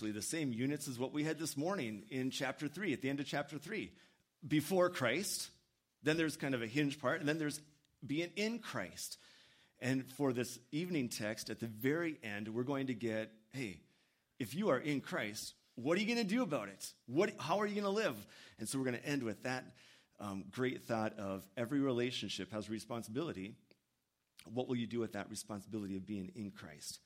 the same units as what we had this morning in chapter 3, at the end of chapter 3. Before Christ, then there's kind of a hinge part, and then there's being in Christ. And for this evening text, at the very end, we're going to get hey, if you are in Christ, what are you going to do about it? What, how are you going to live? And so we're going to end with that um, great thought of every relationship has responsibility. What will you do with that responsibility of being in Christ?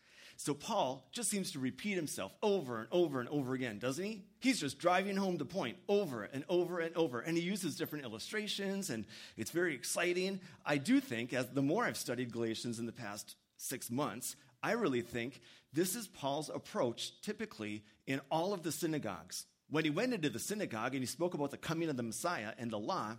So Paul just seems to repeat himself over and over and over again, doesn't he? He's just driving home the point over and over and over. And he uses different illustrations, and it's very exciting. I do think, as the more I've studied Galatians in the past six months, I really think this is Paul's approach typically in all of the synagogues. When he went into the synagogue and he spoke about the coming of the Messiah and the law,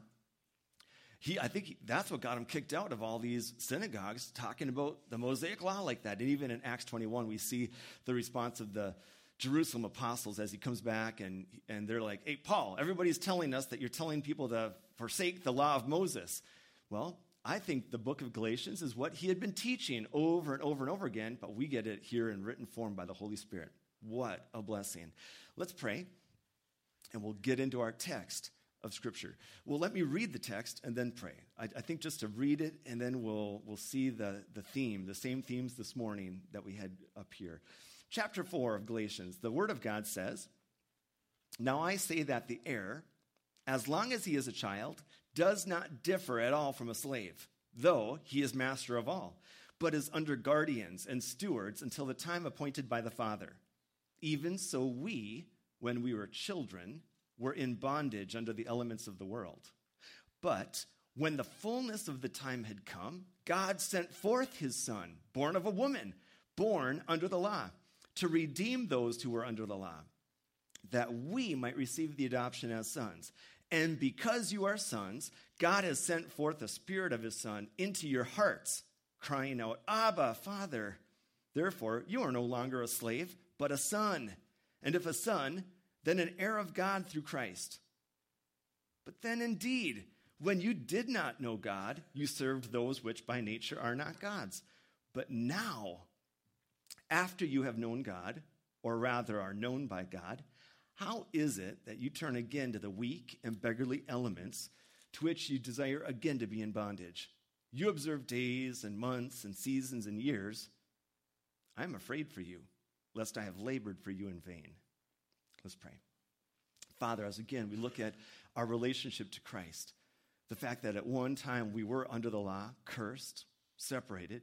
he, I think he, that's what got him kicked out of all these synagogues, talking about the Mosaic law like that. And even in Acts 21, we see the response of the Jerusalem apostles as he comes back, and, and they're like, Hey, Paul, everybody's telling us that you're telling people to forsake the law of Moses. Well, I think the book of Galatians is what he had been teaching over and over and over again, but we get it here in written form by the Holy Spirit. What a blessing. Let's pray, and we'll get into our text of Scripture. Well, let me read the text and then pray. I, I, think just to read it, and then we'll, we'll see the, the theme, the same themes this morning that we had up here. Chapter 4 of Galatians, the Word of God says, Now I say that the heir, as long as he is a child, does not differ at all from a slave, though he is master of all, but is under guardians and stewards until the time appointed by the Father. Even so, we, when we were children, were in bondage under the elements of the world. But when the fullness of the time had come, God sent forth his Son, born of a woman, born under the law, to redeem those who were under the law, that we might receive the adoption as sons. And because you are sons, God has sent forth the Spirit of his Son into your hearts, crying out, Abba, Father. Therefore, you are no longer a slave, but a son. And if a son, then an heir of God through Christ. But then indeed, when you did not know God, you served those which by nature are not God's. But now, after you have known God, or rather are known by God, how is it that you turn again to the weak and beggarly elements to which you desire again to be in bondage? You observe days and months and seasons and years. I am afraid for you, lest I have labored for you in vain. Let's pray. Father, as again we look at our relationship to Christ, the fact that at one time we were under the law, cursed, separated,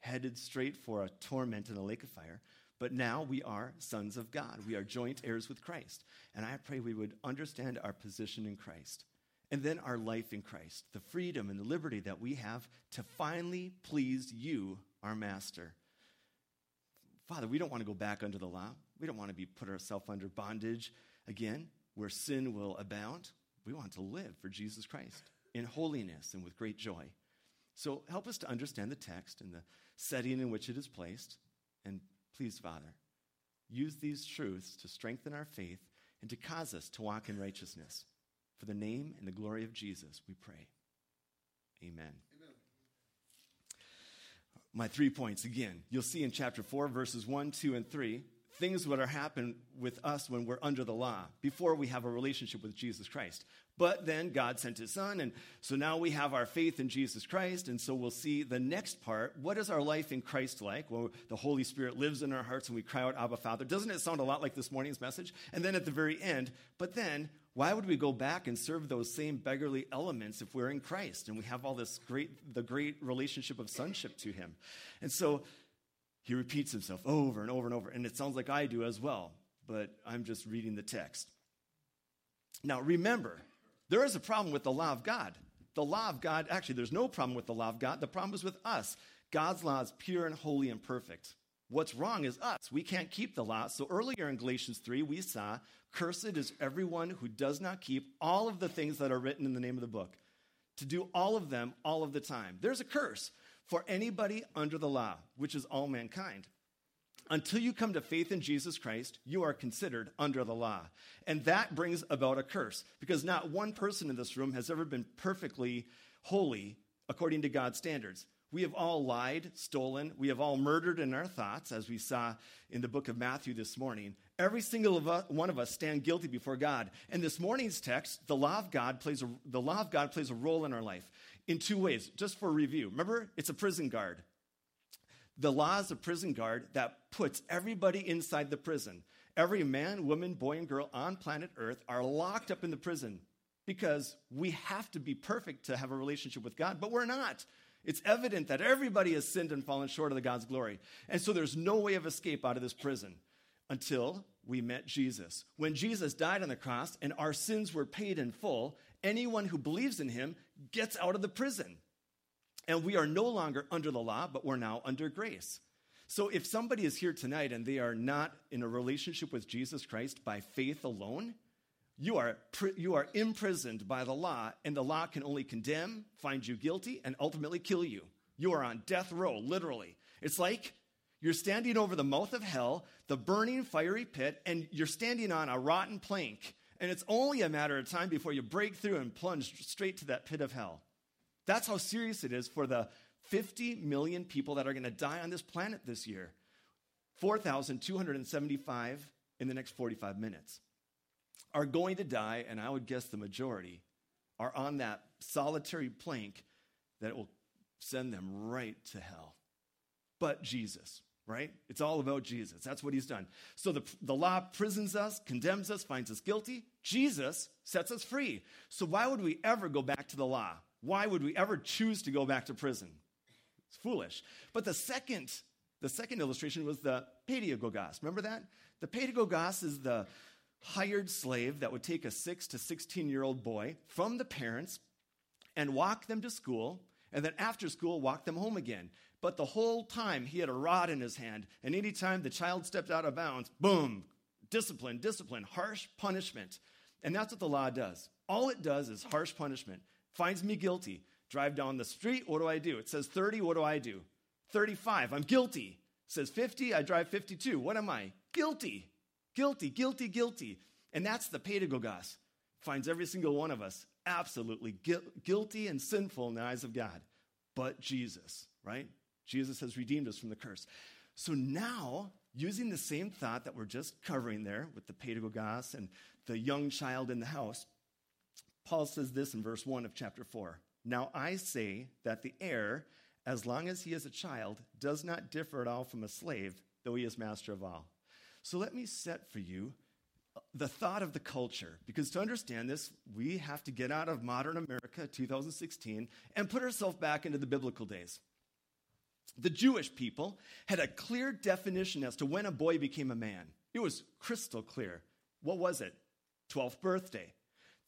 headed straight for a torment in a lake of fire, but now we are sons of God. We are joint heirs with Christ. And I pray we would understand our position in Christ and then our life in Christ, the freedom and the liberty that we have to finally please you, our master. Father, we don't want to go back under the law. We don't want to be put ourselves under bondage again, where sin will abound. We want to live for Jesus Christ in holiness and with great joy. So help us to understand the text and the setting in which it is placed. And please, Father, use these truths to strengthen our faith and to cause us to walk in righteousness. For the name and the glory of Jesus, we pray. Amen my three points again. You'll see in chapter 4, verses 1, 2, and 3, things that are happen with us when we're under the law, before we have a relationship with Jesus Christ. But then God sent his son, and so now we have our faith in Jesus Christ, and so we'll see the next part. What is our life in Christ like? Well, the Holy Spirit lives in our hearts and we cry out, Abba, Father. Doesn't it sound a lot like this morning's message? And then at the very end, but then why would we go back and serve those same beggarly elements if we're in Christ and we have all this great, the great relationship of sonship to him? And so he repeats himself over and over and over. And it sounds like I do as well, but I'm just reading the text. Now, remember, there is a problem with the law of God. The law of God, actually, there's no problem with the law of God. The problem is with us. God's law is pure and holy and perfect. What's wrong is us. We can't keep the law. So earlier in Galatians 3, we saw, Cursed is everyone who does not keep all of the things that are written in the name of the book, to do all of them all of the time. There's a curse for anybody under the law, which is all mankind. Until you come to faith in Jesus Christ, you are considered under the law. And that brings about a curse because not one person in this room has ever been perfectly holy according to God's standards. We have all lied, stolen, we have all murdered in our thoughts, as we saw in the book of Matthew this morning. Every single of us, one of us stand guilty before God. And this morning's text, the law of God plays a, the law of God plays a role in our life in two ways. Just for review, remember, it's a prison guard. The law is a prison guard that puts everybody inside the prison. Every man, woman, boy, and girl on planet Earth are locked up in the prison because we have to be perfect to have a relationship with God, but we're not. It's evident that everybody has sinned and fallen short of the God's glory. And so there's no way of escape out of this prison until we met Jesus. When Jesus died on the cross and our sins were paid in full, anyone who believes in him gets out of the prison. And we are no longer under the law, but we're now under grace. So if somebody is here tonight and they are not in a relationship with Jesus Christ by faith alone, you are, you are imprisoned by the law, and the law can only condemn, find you guilty, and ultimately kill you. You are on death row, literally. It's like you're standing over the mouth of hell, the burning fiery pit, and you're standing on a rotten plank. And it's only a matter of time before you break through and plunge straight to that pit of hell. That's how serious it is for the 50 million people that are going to die on this planet this year. 4,275 in the next 45 minutes are going to die, and I would guess the majority are on that solitary plank that will send them right to hell. But Jesus, right? It's all about Jesus. That's what he's done. So the, the law prisons us, condemns us, finds us guilty. Jesus sets us free. So why would we ever go back to the law? Why would we ever choose to go back to prison? It's foolish. But the second, the second illustration was the pedagogos. Remember that? The pedagogos is the hired slave that would take a 6 to 16 year old boy from the parents and walk them to school, and then after school, walk them home again. But the whole time, he had a rod in his hand, and anytime the child stepped out of bounds, boom, discipline, discipline, harsh punishment. And that's what the law does. All it does is harsh punishment. Finds me guilty. Drive down the street, what do I do? It says 30, what do I do? 35, I'm guilty. It says 50, I drive 52. What am I? Guilty. Guilty, guilty, guilty. And that's the pedagogos. Finds every single one of us absolutely gu- guilty and sinful in the eyes of God. But Jesus, right? Jesus has redeemed us from the curse. So now, using the same thought that we're just covering there with the pedagogos and the young child in the house, Paul says this in verse 1 of chapter 4. Now I say that the heir, as long as he is a child, does not differ at all from a slave, though he is master of all so let me set for you the thought of the culture. Because to understand this, we have to get out of modern America 2016 and put ourselves back into the biblical days. The Jewish people had a clear definition as to when a boy became a man. It was crystal clear. What was it? 12th birthday.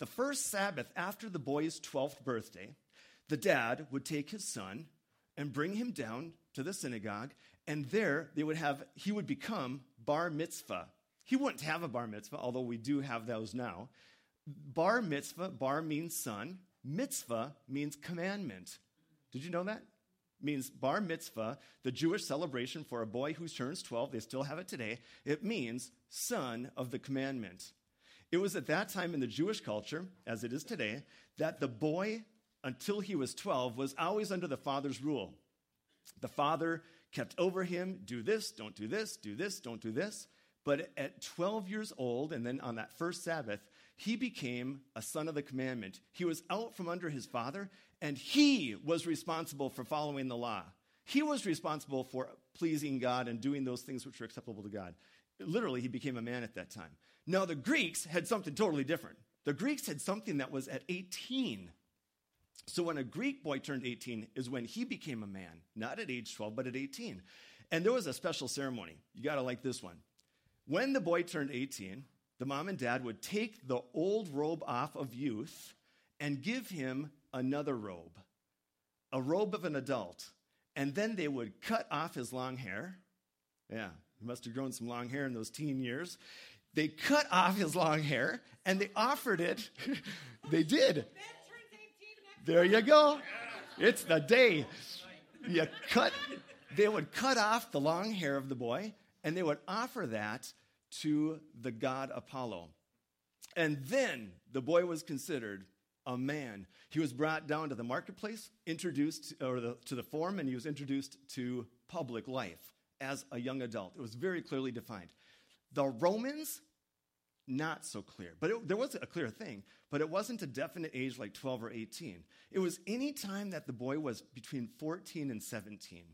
The first Sabbath after the boy's 12th birthday, the dad would take his son and bring him down to the synagogue, and there they would have he would become bar mitzvah. He wouldn't have a bar mitzvah, although we do have those now. Bar mitzvah, bar means son, mitzvah means commandment. Did you know that? Means bar mitzvah, the Jewish celebration for a boy who turns 12, they still have it today. It means son of the commandment. It was at that time in the Jewish culture, as it is today, that the boy, until he was 12, was always under the father's rule. The father kept over him do this, don't do this, do this, don't do this. But at 12 years old, and then on that first Sabbath, he became a son of the commandment. He was out from under his father, and he was responsible for following the law. He was responsible for pleasing God and doing those things which were acceptable to God. Literally, he became a man at that time. Now, the Greeks had something totally different. The Greeks had something that was at 18. So when a Greek boy turned 18 is when he became a man, not at age 12, but at 18. And there was a special ceremony. You got to like this one. When the boy turned 18, the mom and dad would take the old robe off of youth and give him another robe, a robe of an adult. And then they would cut off his long hair. Yeah, he must have grown some long hair in those teen years. They cut off his long hair and they offered it. they did. There you go. It's the day. You cut, they would cut off the long hair of the boy and they would offer that to the god Apollo. And then the boy was considered a man. He was brought down to the marketplace, introduced or the, to the forum, and he was introduced to public life as a young adult. It was very clearly defined. The Romans, not so clear. But it, there was a clear thing, but it wasn't a definite age like 12 or 18. It was any time that the boy was between 14 and 17.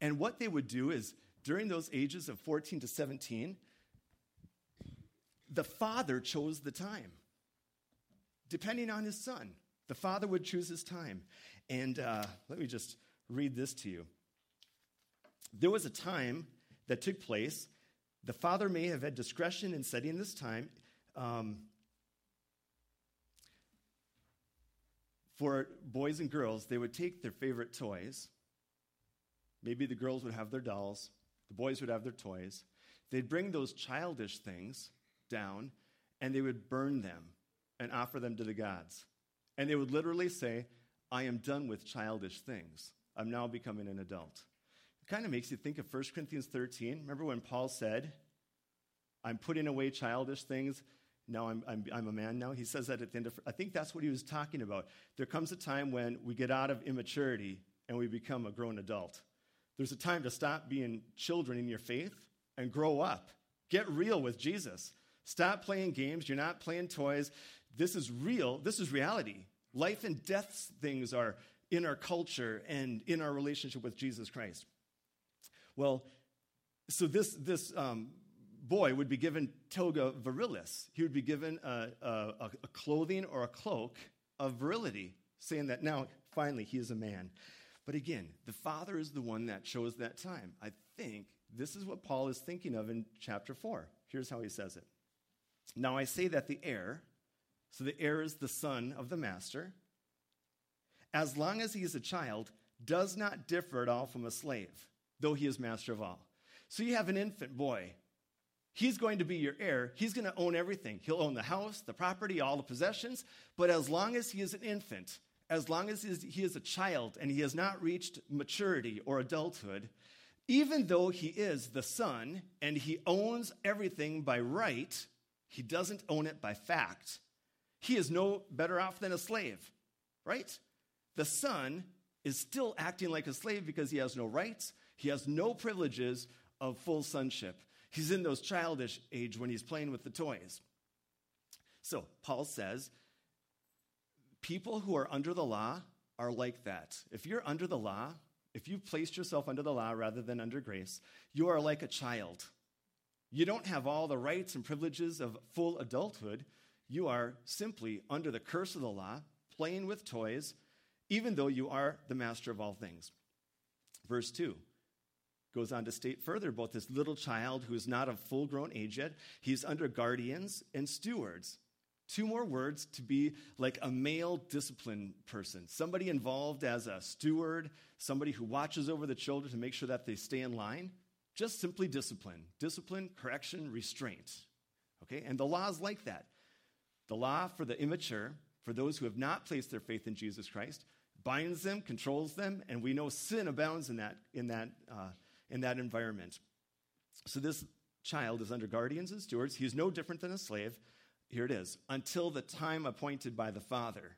And what they would do is during those ages of 14 to 17, the father chose the time, depending on his son. The father would choose his time. And uh, let me just read this to you. There was a time that took place. The father may have had discretion in setting this time. Um, for boys and girls, they would take their favorite toys. Maybe the girls would have their dolls, the boys would have their toys. They'd bring those childish things down and they would burn them and offer them to the gods. And they would literally say, I am done with childish things. I'm now becoming an adult. Kind of makes you think of 1 Corinthians 13. Remember when Paul said, I'm putting away childish things. Now I'm, I'm, I'm a man now. He says that at the end of, I think that's what he was talking about. There comes a time when we get out of immaturity and we become a grown adult. There's a time to stop being children in your faith and grow up. Get real with Jesus. Stop playing games. You're not playing toys. This is real. This is reality. Life and death things are in our culture and in our relationship with Jesus Christ. Well, so this, this um, boy would be given toga virilis. He would be given a, a, a clothing or a cloak of virility, saying that now, finally, he is a man. But again, the Father is the one that chose that time. I think this is what Paul is thinking of in chapter 4. Here's how he says it now I say that the heir, so the heir is the son of the master, as long as he is a child, does not differ at all from a slave, though he is master of all. So you have an infant boy. He's going to be your heir. He's going to own everything. He'll own the house, the property, all the possessions. But as long as he is an infant, as long as he is a child and he has not reached maturity or adulthood, even though he is the son and he owns everything by right, he doesn't own it by fact. He is no better off than a slave, right? The son is still acting like a slave because he has no rights, he has no privileges of full sonship. He's in those childish age when he's playing with the toys. So, Paul says, people who are under the law are like that. If you're under the law, if you've placed yourself under the law rather than under grace, you are like a child. You don't have all the rights and privileges of full adulthood. You are simply under the curse of the law, playing with toys, even though you are the master of all things. Verse 2 goes on to state further about this little child who is not of full grown age yet. He's under guardians and stewards. Two more words to be like a male discipline person, somebody involved as a steward, somebody who watches over the children to make sure that they stay in line. Just simply discipline. Discipline, correction, restraint. Okay? And the law is like that. The law for the immature, for those who have not placed their faith in Jesus Christ, binds them, controls them, and we know sin abounds in that, in that, uh, in that environment. So this child is under guardians and stewards. He is no different than a slave. Here it is until the time appointed by the Father.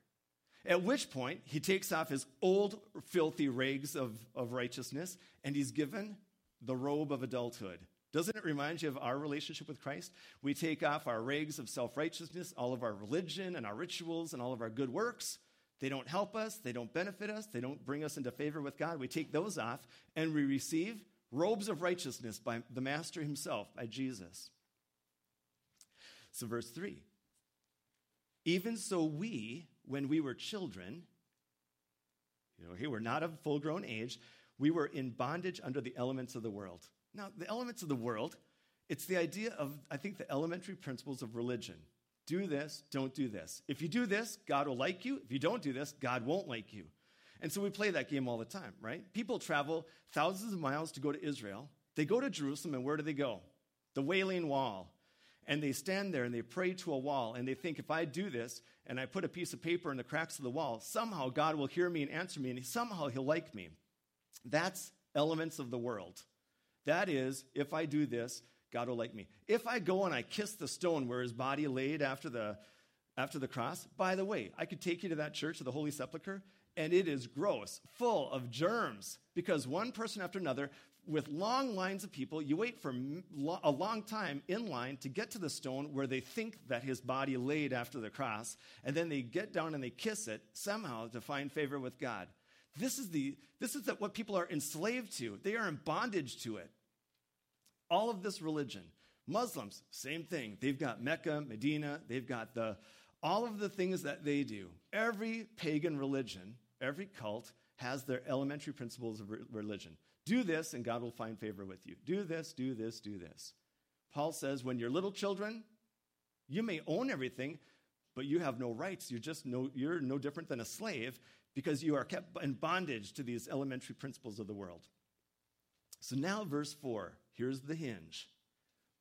At which point, he takes off his old, filthy rags of, of righteousness and he's given the robe of adulthood. Doesn't it remind you of our relationship with Christ? We take off our rags of self righteousness, all of our religion and our rituals and all of our good works. They don't help us, they don't benefit us, they don't bring us into favor with God. We take those off and we receive robes of righteousness by the Master himself, by Jesus. So, verse 3 Even so, we, when we were children, you know, here we're not of full grown age, we were in bondage under the elements of the world. Now, the elements of the world, it's the idea of, I think, the elementary principles of religion. Do this, don't do this. If you do this, God will like you. If you don't do this, God won't like you. And so we play that game all the time, right? People travel thousands of miles to go to Israel. They go to Jerusalem, and where do they go? The Wailing Wall. And they stand there and they pray to a wall, and they think, if I do this and I put a piece of paper in the cracks of the wall, somehow God will hear me and answer me, and somehow He'll like me. That's elements of the world. That is, if I do this, God will like me. If I go and I kiss the stone where his body laid after the, after the cross, by the way, I could take you to that church of the Holy Sepulchre, and it is gross, full of germs, because one person after another with long lines of people. You wait for a long time in line to get to the stone where they think that his body laid after the cross, and then they get down and they kiss it somehow to find favor with God. This is, the, this is the, what people are enslaved to. They are in bondage to it. All of this religion. Muslims, same thing. They've got Mecca, Medina, they've got the, all of the things that they do. Every pagan religion, every cult has their elementary principles of religion. Do this, and God will find favor with you. Do this, do this, do this. Paul says, when you're little children, you may own everything, but you have no rights. You're just no, you're no different than a slave because you are kept in bondage to these elementary principles of the world. So now, verse 4, here's the hinge.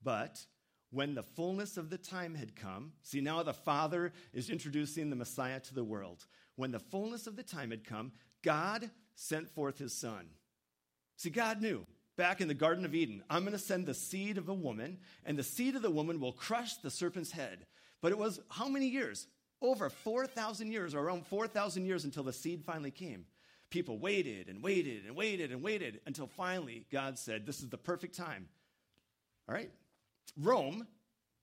But when the fullness of the time had come, see, now the Father is introducing the Messiah to the world. When the fullness of the time had come, God sent forth his Son. See, God knew back in the Garden of Eden, I'm going to send the seed of a woman, and the seed of the woman will crush the serpent's head. But it was how many years? Over 4,000 years, or around 4,000 years until the seed finally came. People waited and waited and waited and waited until finally God said, This is the perfect time. All right? Rome,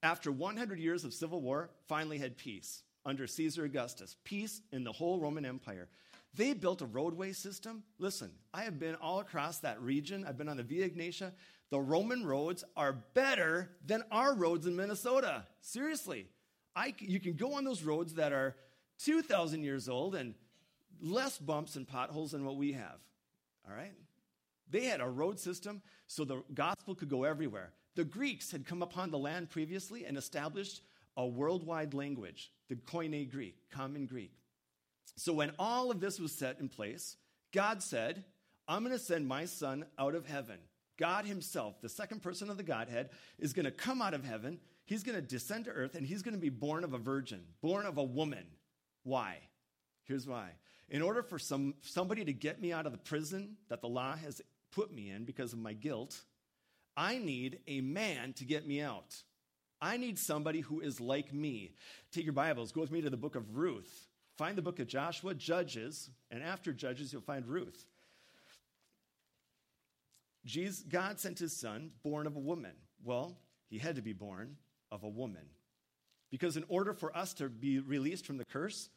after 100 years of civil war, finally had peace under Caesar Augustus, peace in the whole Roman Empire. They built a roadway system. Listen, I have been all across that region. I've been on the Via Egnatia. The Roman roads are better than our roads in Minnesota. Seriously. I, you can go on those roads that are 2,000 years old and less bumps and potholes than what we have. All right? They had a road system so the gospel could go everywhere. The Greeks had come upon the land previously and established a worldwide language, the Koine Greek, common Greek. So when all of this was set in place, God said, I'm going to send my son out of heaven. God himself, the second person of the Godhead, is going to come out of heaven. He's going to descend to earth and he's going to be born of a virgin, born of a woman. Why? Here's why. In order for some, somebody to get me out of the prison that the law has put me in because of my guilt, I need a man to get me out. I need somebody who is like me. Take your Bibles, go with me to the book of Ruth. Find the book of Joshua, Judges, and after Judges, you'll find Ruth. Jesus, God sent his son, born of a woman. Well, he had to be born of a woman. Because in order for us to be released from the curse,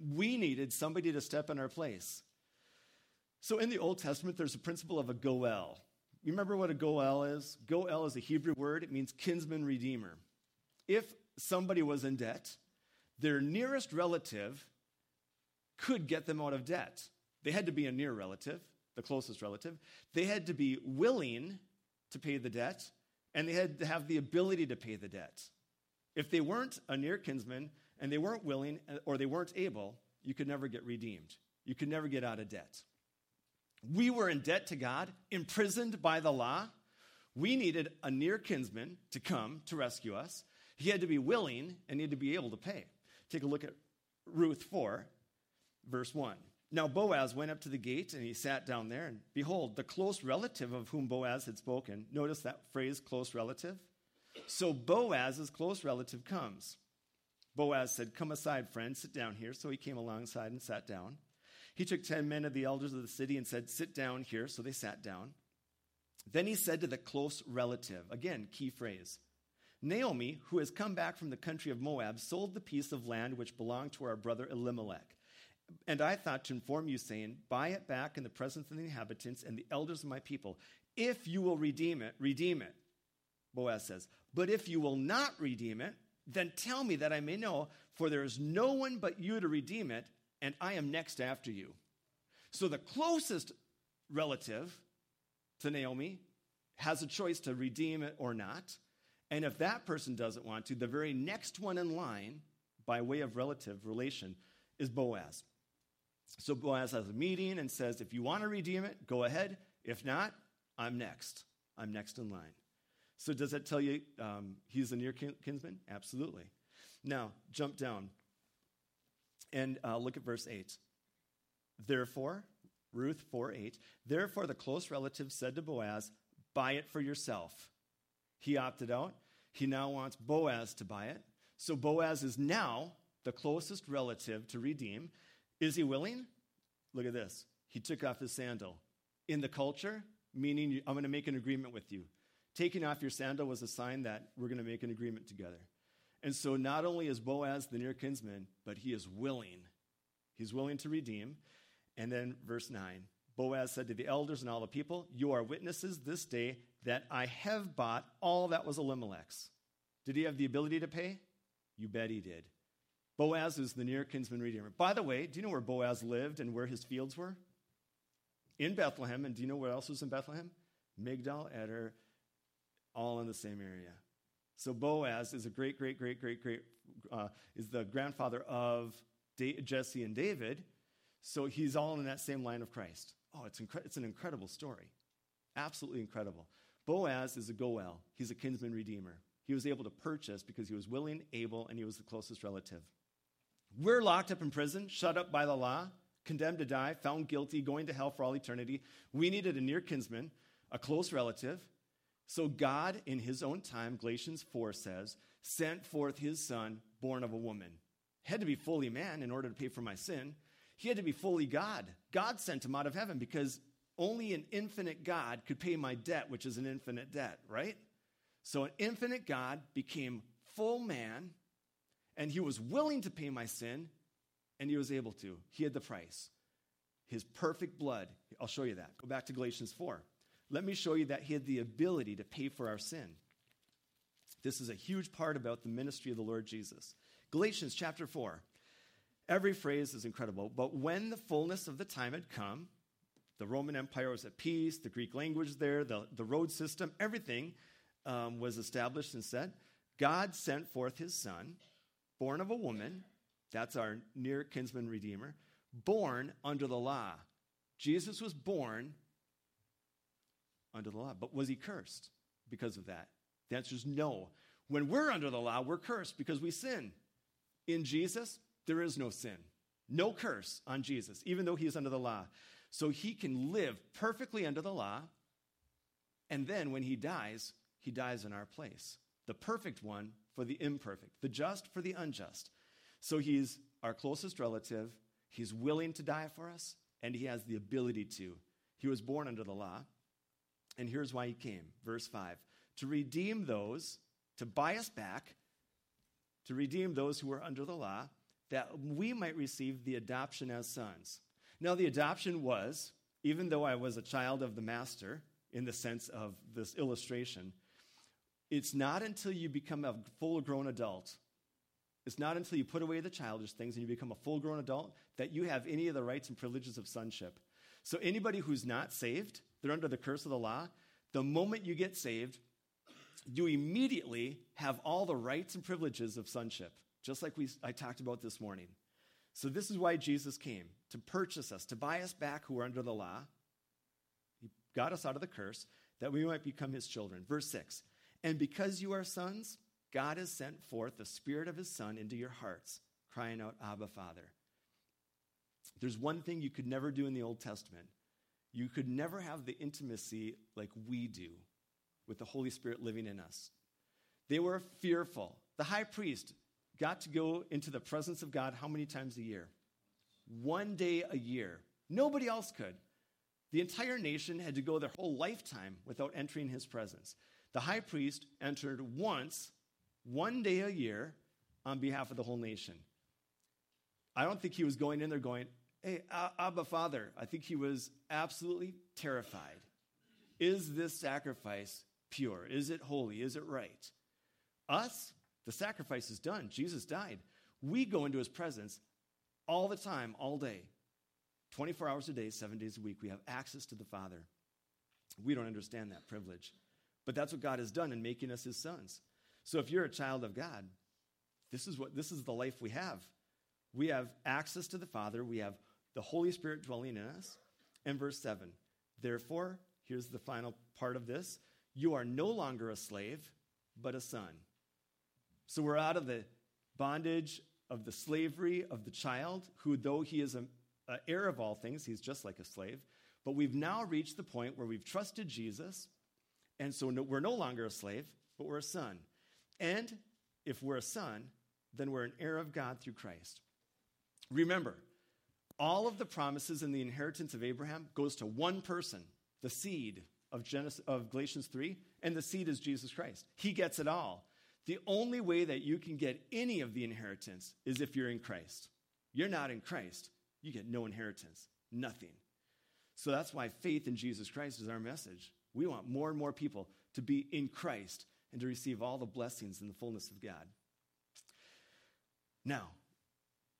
we needed somebody to step in our place. So in the Old Testament, there's a principle of a goel. You remember what a goel is? Goel is a Hebrew word, it means kinsman redeemer. If somebody was in debt, their nearest relative could get them out of debt. They had to be a near relative, the closest relative. They had to be willing to pay the debt, and they had to have the ability to pay the debt. If they weren't a near kinsman and they weren't willing or they weren't able, you could never get redeemed. You could never get out of debt. We were in debt to God, imprisoned by the law. We needed a near kinsman to come to rescue us. He had to be willing and had to be able to pay. Take a look at Ruth 4, verse 1. Now Boaz went up to the gate and he sat down there, and behold, the close relative of whom Boaz had spoken. Notice that phrase, close relative. So Boaz's close relative comes. Boaz said, Come aside, friend, sit down here. So he came alongside and sat down. He took ten men of the elders of the city and said, Sit down here. So they sat down. Then he said to the close relative, again, key phrase, Naomi, who has come back from the country of Moab, sold the piece of land which belonged to our brother Elimelech. And I thought to inform you, saying, Buy it back in the presence of the inhabitants and the elders of my people. If you will redeem it, redeem it. Boaz says, But if you will not redeem it, then tell me that I may know, for there is no one but you to redeem it, and I am next after you. So the closest relative to Naomi has a choice to redeem it or not. And if that person doesn't want to, the very next one in line, by way of relative relation, is Boaz. So Boaz has a meeting and says, if you want to redeem it, go ahead. If not, I'm next. I'm next in line. So does that tell you um, he's a near kinsman? Absolutely. Now, jump down and uh, look at verse 8. Therefore, Ruth 4 8, therefore the close relative said to Boaz, Buy it for yourself. He opted out. He now wants Boaz to buy it. So Boaz is now the closest relative to redeem. Is he willing? Look at this. He took off his sandal. In the culture, meaning I'm going to make an agreement with you. Taking off your sandal was a sign that we're going to make an agreement together. And so not only is Boaz the near kinsman, but he is willing. He's willing to redeem. And then verse 9 Boaz said to the elders and all the people, You are witnesses this day that I have bought all that was Elimelech's. Did he have the ability to pay? You bet he did. Boaz is the near kinsman redeemer. By the way, do you know where Boaz lived and where his fields were? In Bethlehem. And do you know where else was in Bethlehem? Migdal, Eder, all in the same area. So Boaz is a great, great, great, great, great, uh, is the grandfather of Jesse and David. So he's all in that same line of Christ. Oh, it's, incre- it's an incredible story. Absolutely incredible. Boaz is a Goel, he's a kinsman redeemer. He was able to purchase because he was willing, able, and he was the closest relative. We're locked up in prison, shut up by the law, condemned to die, found guilty, going to hell for all eternity. We needed a near kinsman, a close relative. So God, in his own time, Galatians 4 says, sent forth his son, born of a woman. Had to be fully man in order to pay for my sin. He had to be fully God. God sent him out of heaven because only an infinite God could pay my debt, which is an infinite debt, right? So an infinite God became full man, and he was willing to pay my sin, and he was able to. He had the price. His perfect blood. I'll show you that. Go back to Galatians 4. Let me show you that he had the ability to pay for our sin. This is a huge part about the ministry of the Lord Jesus. Galatians chapter 4. Every phrase is incredible. But when the fullness of the time had come, the Roman Empire was at peace, the Greek language there, the, the road system, everything um, was established and said. God sent forth his son, born of a woman, that's our near kinsman redeemer, born under the law. Jesus was born under the law. But was he cursed because of that? The answer is no. When we're under the law, we're cursed because we sin. In Jesus, there is no sin, no curse on Jesus, even though he is under the law. So he can live perfectly under the law, and then when he dies, he dies in our place. The perfect one for the imperfect, the just for the unjust. So he's our closest relative. He's willing to die for us, and he has the ability to. He was born under the law, and here's why he came. Verse 5 to redeem those, to buy us back, to redeem those who were under the law, that we might receive the adoption as sons. Now, the adoption was, even though I was a child of the master, in the sense of this illustration, it's not until you become a full grown adult, it's not until you put away the childish things and you become a full grown adult that you have any of the rights and privileges of sonship. So, anybody who's not saved, they're under the curse of the law. The moment you get saved, you immediately have all the rights and privileges of sonship, just like we, I talked about this morning. So, this is why Jesus came to purchase us, to buy us back who are under the law. He got us out of the curse that we might become his children. Verse 6 And because you are sons, God has sent forth the Spirit of his Son into your hearts, crying out, Abba, Father. There's one thing you could never do in the Old Testament you could never have the intimacy like we do with the Holy Spirit living in us. They were fearful. The high priest got to go into the presence of God how many times a year? One day a year. Nobody else could. The entire nation had to go their whole lifetime without entering his presence. The high priest entered once, one day a year, on behalf of the whole nation. I don't think he was going in there going, Hey, Abba Father, I think he was absolutely terrified. Is this sacrifice pure? Is it holy? Is it right? Us, the sacrifice is done. Jesus died. We go into his presence all the time, all day, 24 hours a day, seven days a week. We have access to the Father. We don't understand that privilege. But that's what God has done in making us his sons. So if you're a child of God, this is what this is the life we have. We have access to the Father. We have the Holy Spirit dwelling in us. And verse 7 Therefore, here's the final part of this you are no longer a slave, but a son. So we're out of the bondage of the slavery of the child, who, though he is an heir of all things, he's just like a slave. But we've now reached the point where we've trusted Jesus, and so no, we're no longer a slave, but we're a son. And if we're a son, then we're an heir of God through Christ. Remember, all of the promises and the inheritance of Abraham goes to one person, the seed, of, Genesis, of Galatians 3, and the seed is Jesus Christ. He gets it all. The only way that you can get any of the inheritance is if you're in Christ. You're not in Christ, you get no inheritance, nothing. So that's why faith in Jesus Christ is our message. We want more and more people to be in Christ and to receive all the blessings and the fullness of God. Now,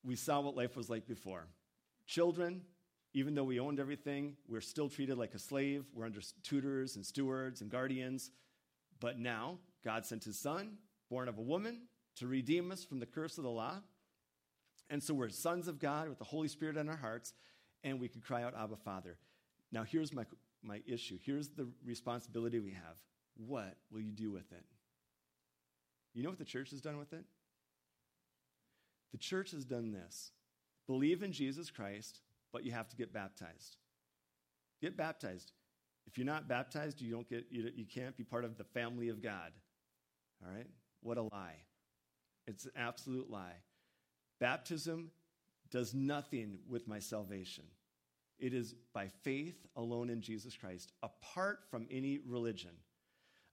we saw what life was like before. Children, even though we owned everything, we're still treated like a slave. We're under tutors and stewards and guardians. But now, God sent his son, born of a woman, to redeem us from the curse of the law. And so we're sons of God with the Holy Spirit in our hearts, and we can cry out, Abba, Father. Now, here's my, my issue. Here's the responsibility we have. What will you do with it? You know what the church has done with it? The church has done this believe in Jesus Christ, but you have to get baptized. Get baptized. If you're not baptized, you, don't get, you, you can't be part of the family of God. All right? What a lie. It's an absolute lie. Baptism does nothing with my salvation. It is by faith alone in Jesus Christ, apart from any religion,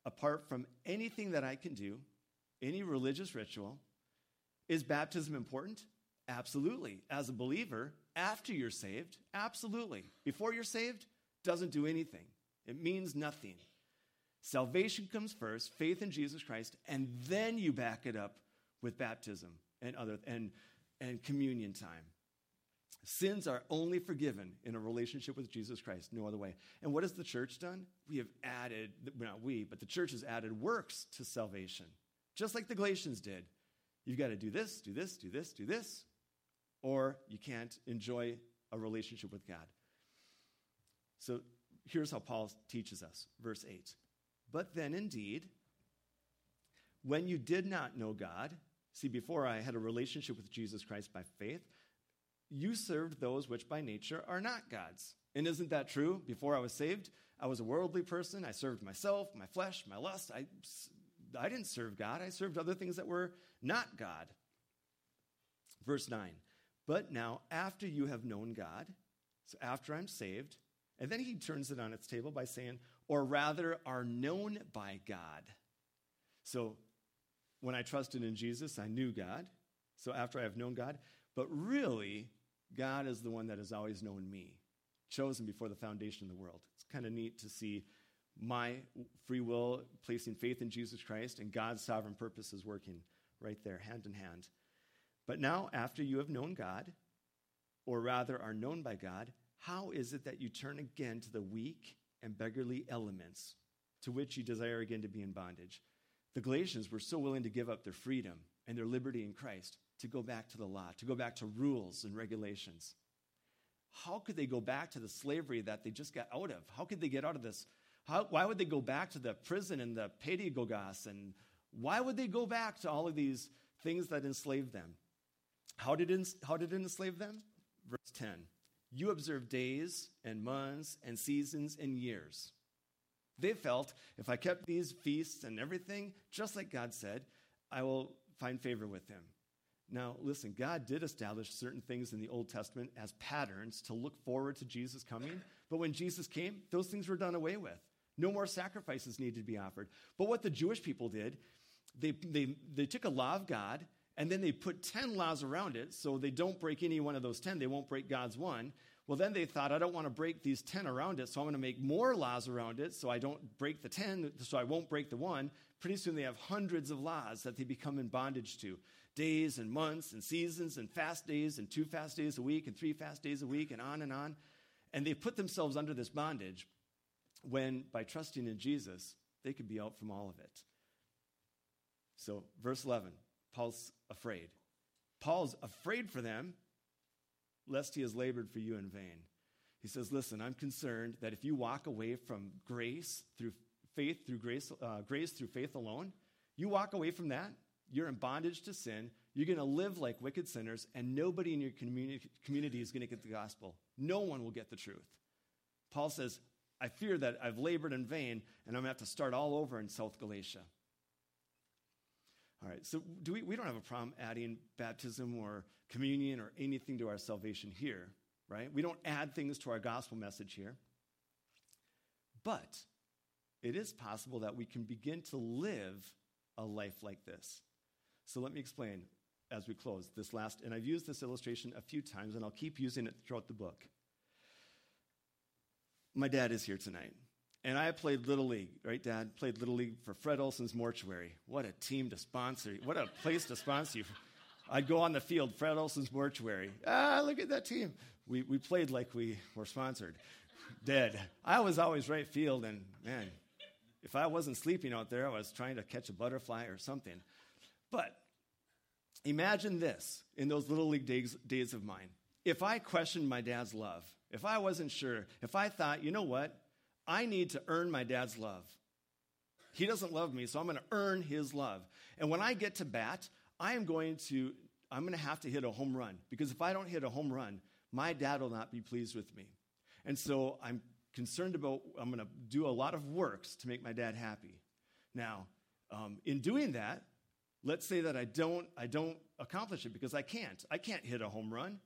apart from anything that I can do, any religious ritual. Is baptism important? Absolutely. As a believer, after you're saved, absolutely. Before you're saved, doesn't do anything. It means nothing. Salvation comes first, faith in Jesus Christ, and then you back it up with baptism and other and, and communion time. Sins are only forgiven in a relationship with Jesus Christ, no other way. And what has the church done? We have added, not we, but the church has added works to salvation, just like the Galatians did. You've got to do this, do this, do this, do this, or you can't enjoy a relationship with God. So here's how Paul teaches us, verse 8. But then indeed, when you did not know God, see, before I had a relationship with Jesus Christ by faith, you served those which by nature are not God's. And isn't that true? Before I was saved, I was a worldly person. I served myself, my flesh, my lust. I, I didn't serve God. I served other things that were not God. Verse 9. But now, after you have known God, so after I'm saved, and then he turns it on its table by saying, or rather are known by God. So when I trusted in Jesus, I knew God. So after I have known God, but really, God is the one that has always known me, chosen before the foundation of the world. It's kind of neat to see my free will placing faith in Jesus Christ and God's sovereign purposes working right there, hand in hand. But now, after you have known God, or rather are known by God, how is it that you turn again to the weak and beggarly elements to which you desire again to be in bondage? The Galatians were so willing to give up their freedom and their liberty in Christ to go back to the law, to go back to rules and regulations. How could they go back to the slavery that they just got out of? How could they get out of this? How, why would they go back to the prison and the pedagogos? And why would they go back to all of these things that enslaved them? How did it, how did it enslave them? Verse 10 You observe days and months and seasons and years. They felt if I kept these feasts and everything, just like God said, I will find favor with him. Now, listen, God did establish certain things in the Old Testament as patterns to look forward to Jesus coming. But when Jesus came, those things were done away with. No more sacrifices needed to be offered. But what the Jewish people did, they, they, they took a law of God and then they put 10 laws around it so they don't break any one of those 10. They won't break God's one. Well, then they thought, I don't want to break these 10 around it, so I'm going to make more laws around it so I don't break the 10, so I won't break the one. Pretty soon they have hundreds of laws that they become in bondage to days and months and seasons and fast days and two fast days a week and three fast days a week and on and on. And they put themselves under this bondage when, by trusting in Jesus, they could be out from all of it. So, verse 11 Paul's afraid. Paul's afraid for them, lest he has labored for you in vain. He says, Listen, I'm concerned that if you walk away from grace through faith, through grace, uh, grace through faith alone, you walk away from that, you're in bondage to sin, you're going to live like wicked sinners, and nobody in your community, community is going to get the gospel. No one will get the truth. Paul says, I fear that I've labored in vain, and I'm going to have to start all over in South Galatia. All right, so do we, we don't have a problem adding baptism or communion or anything to our salvation here, right? We don't add things to our gospel message here. But it is possible that we can begin to live a life like this. So let me explain as we close this last, and I've used this illustration a few times, and I'll keep using it throughout the book. My dad is here tonight. And I played Little League, right, Dad? Played Little League for Fred Olson's Mortuary. What a team to sponsor. What a place to sponsor you. I'd go on the field, Fred Olson's Mortuary. Ah, look at that team. We, we played like we were sponsored. Dead. I was always right field, and man, if I wasn't sleeping out there, I was trying to catch a butterfly or something. But imagine this in those Little League days, days of mine. If I questioned my dad's love, if I wasn't sure, if I thought, you know what, I need to earn my dad's love. He doesn't love me, so I'm going to earn his love. And when I get to bat, I am going to I'm going to have to hit a home run because if I don't hit a home run, my dad will not be pleased with me. And so I'm concerned about I'm going to do a lot of works to make my dad happy. Now, um, in doing that, let's say that I don't I don't accomplish it because I can't. I can't hit a home run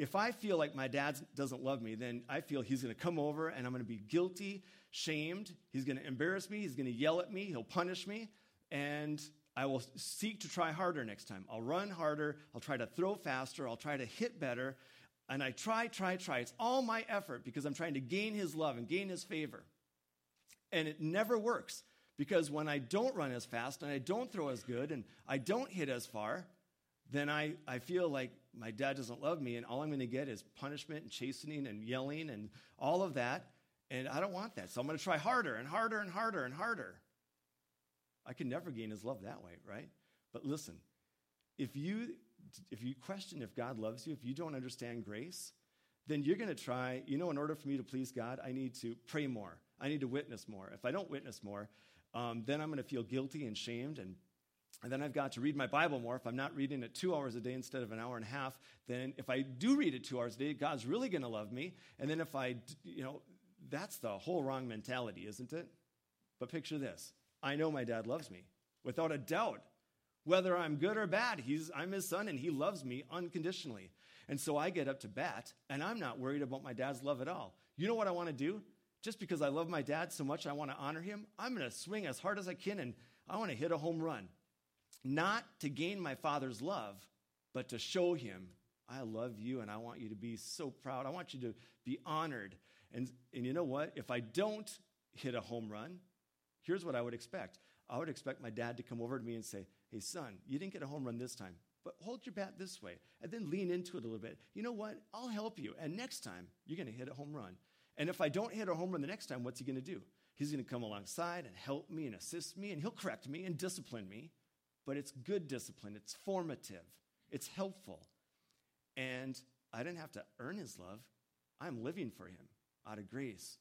if I feel like my dad doesn't love me, then I feel he's going to come over and I'm going to be guilty, shamed. He's going to embarrass me. He's going to yell at me. He'll punish me. And I will seek to try harder next time. I'll run harder. I'll try to throw faster. I'll try to hit better. And I try, try, try. It's all my effort because I'm trying to gain his love and gain his favor. And it never works because when I don't run as fast and I don't throw as good and I don't hit as far, then I, I feel like my dad doesn't love me, and all I'm going to get is punishment and chastening and yelling and all of that. And I don't want that. So I'm going to try harder and harder and harder and harder. I can never gain his love that way, right? But listen, if you if you question if God loves you, if you don't understand grace, then you're going to try, you know, in order for me to please God, I need to pray more. I need to witness more. If I don't witness more, um, then I'm going to feel guilty and shamed and and then I've got to read my Bible more. If I'm not reading it two hours a day instead of an hour and a half, then if I do read it two hours a day, God's really going to love me. And then if I, you know, that's the whole wrong mentality, isn't it? But picture this I know my dad loves me without a doubt. Whether I'm good or bad, he's, I'm his son and he loves me unconditionally. And so I get up to bat and I'm not worried about my dad's love at all. You know what I want to do? Just because I love my dad so much, I want to honor him. I'm going to swing as hard as I can and I want to hit a home run not to gain my Father's love, but to show him, I love you and I want you to be so proud. I want you to be honored. And, and you know what? If I don't hit a home run, here's what I would expect I would expect my dad to come over to me and say, Hey, son, you didn't get a home run this time, but hold your bat this way. And then lean into it a little bit. You know what? I'll help you. And next time, you're going to hit a home run. And if I don't hit a home run the next time, what's he going to do? He's going to come alongside and help me and assist me, and he'll correct me and discipline me but it's good discipline, it's formative, it's helpful. And I didn't have to earn his love. I'm living for him out of grace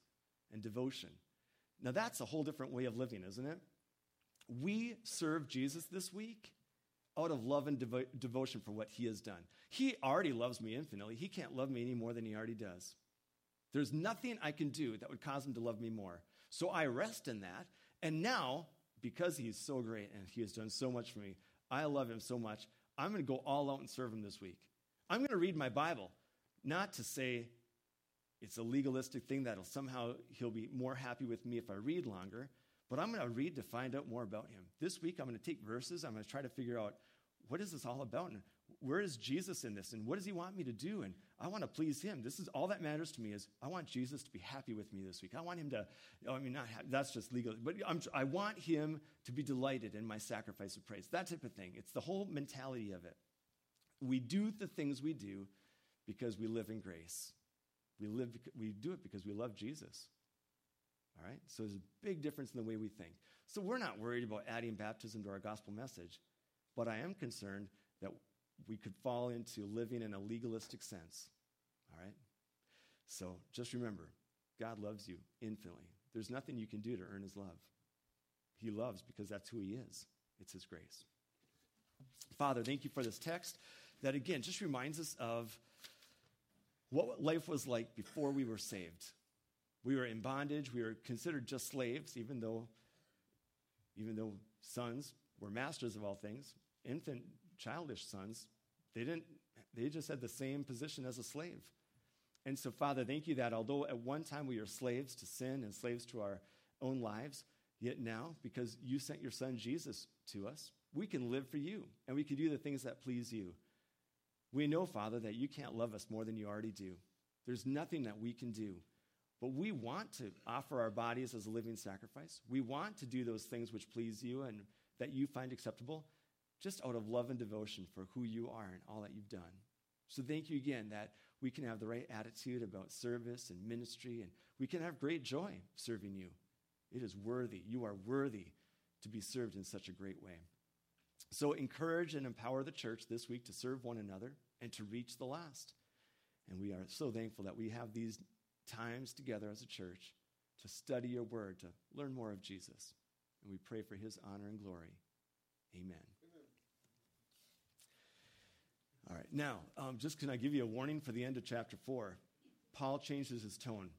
and devotion. Now, that's a whole different way of living, isn't it? We serve Jesus this week out of love and devo- devotion for what he has done. He already loves me infinitely. He can't love me any more than he already does. There's nothing I can do that would cause him to love me more. So I rest in that. And now because he's so great and he has done so much for me, I love him so much. I'm going to go all out and serve him this week. I'm going to read my Bible, not to say it's a legalistic thing that'll somehow he'll be more happy with me if I read longer, but I'm going to read to find out more about him. This week, I'm going to take verses. I'm going to try to figure out what is this all about and where is Jesus in this and what does he want me to do? And I want to please him. This is all that matters to me is I want Jesus to be happy with me this week. I want him to, oh, I mean, not happy, that's just legal, but I'm, I want him to be delighted in my sacrifice of praise. That type of thing. It's the whole mentality of it. We do the things we do because we live in grace. We, live, we do it because we love Jesus. All right? So there's a big difference in the way we think. So we're not worried about adding baptism to our gospel message, but I am concerned that we could fall into living in a legalistic sense. All right? So just remember, God loves you infinitely. There's nothing you can do to earn his love. He loves because that's who he is, it's his grace. Father, thank you for this text that, again, just reminds us of what life was like before we were saved. We were in bondage, we were considered just slaves, even though, even though sons were masters of all things. Infant childish sons, they didn't they just had the same position as a slave. And so, Father, thank you that although at one time we were slaves to sin and slaves to our own lives, yet now, because you sent your son Jesus to us, we can live for you and we can do the things that please you. We know, Father, that you can't love us more than you already do. There's nothing that we can do. But we want to offer our bodies as a living sacrifice. We want to do those things which please you and that you find acceptable, just out of love and devotion for who you are and all that you've done. So thank you again that we can have the right attitude about service and ministry, and we can have great joy serving you. It is worthy. You are worthy to be served in such a great way. So encourage and empower the church this week to serve one another and to reach the last. And we are so thankful that we have these times together as a church to study your word, to learn more of Jesus. And we pray for his honor and glory. Amen. All right, now, um, just can I give you a warning for the end of chapter 4? Paul changes his tone